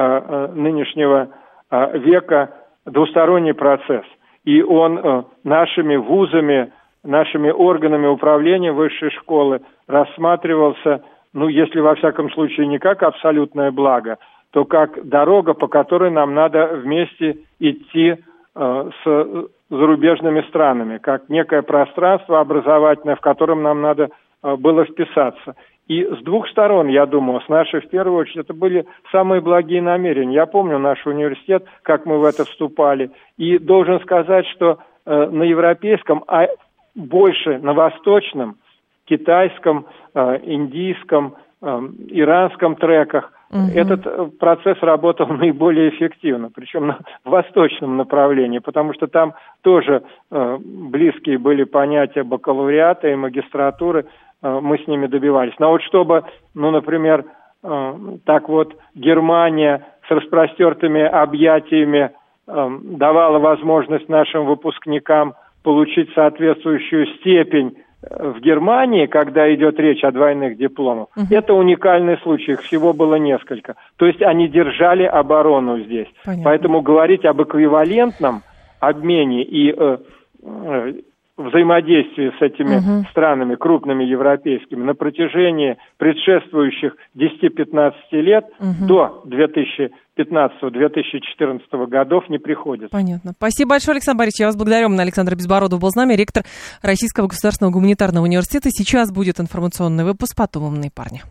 Э, э, нынешнего э, века двусторонний процесс. И он нашими вузами, нашими органами управления высшей школы рассматривался, ну, если во всяком случае не как абсолютное благо, то как дорога, по которой нам надо вместе идти с зарубежными странами, как некое пространство образовательное, в котором нам надо было вписаться. И с двух сторон, я думаю, с нашей в первую очередь, это были самые благие намерения. Я помню наш университет, как мы в это вступали. И должен сказать, что э, на европейском, а больше на восточном, китайском, э, индийском, э, иранском треках угу. этот э, процесс работал наиболее эффективно, причем на восточном направлении, потому что там тоже э, близкие были понятия бакалавриата и магистратуры, мы с ними добивались. Но вот чтобы, ну, например, э, так вот Германия с распростертыми объятиями э, давала возможность нашим выпускникам получить соответствующую степень в Германии, когда идет речь о двойных дипломах, угу. это уникальный случай, их всего было несколько. То есть они держали оборону здесь. Понятно. Поэтому говорить об эквивалентном обмене и э, взаимодействии с этими угу. странами крупными европейскими на протяжении предшествующих 10-15 лет угу. до 2015-2014 годов не приходится. Понятно. Спасибо большое, Александр Борисович. Я вас благодарю. Александр Безбородов был с нами, ректор Российского государственного гуманитарного университета. Сейчас будет информационный выпуск, потом умные парни.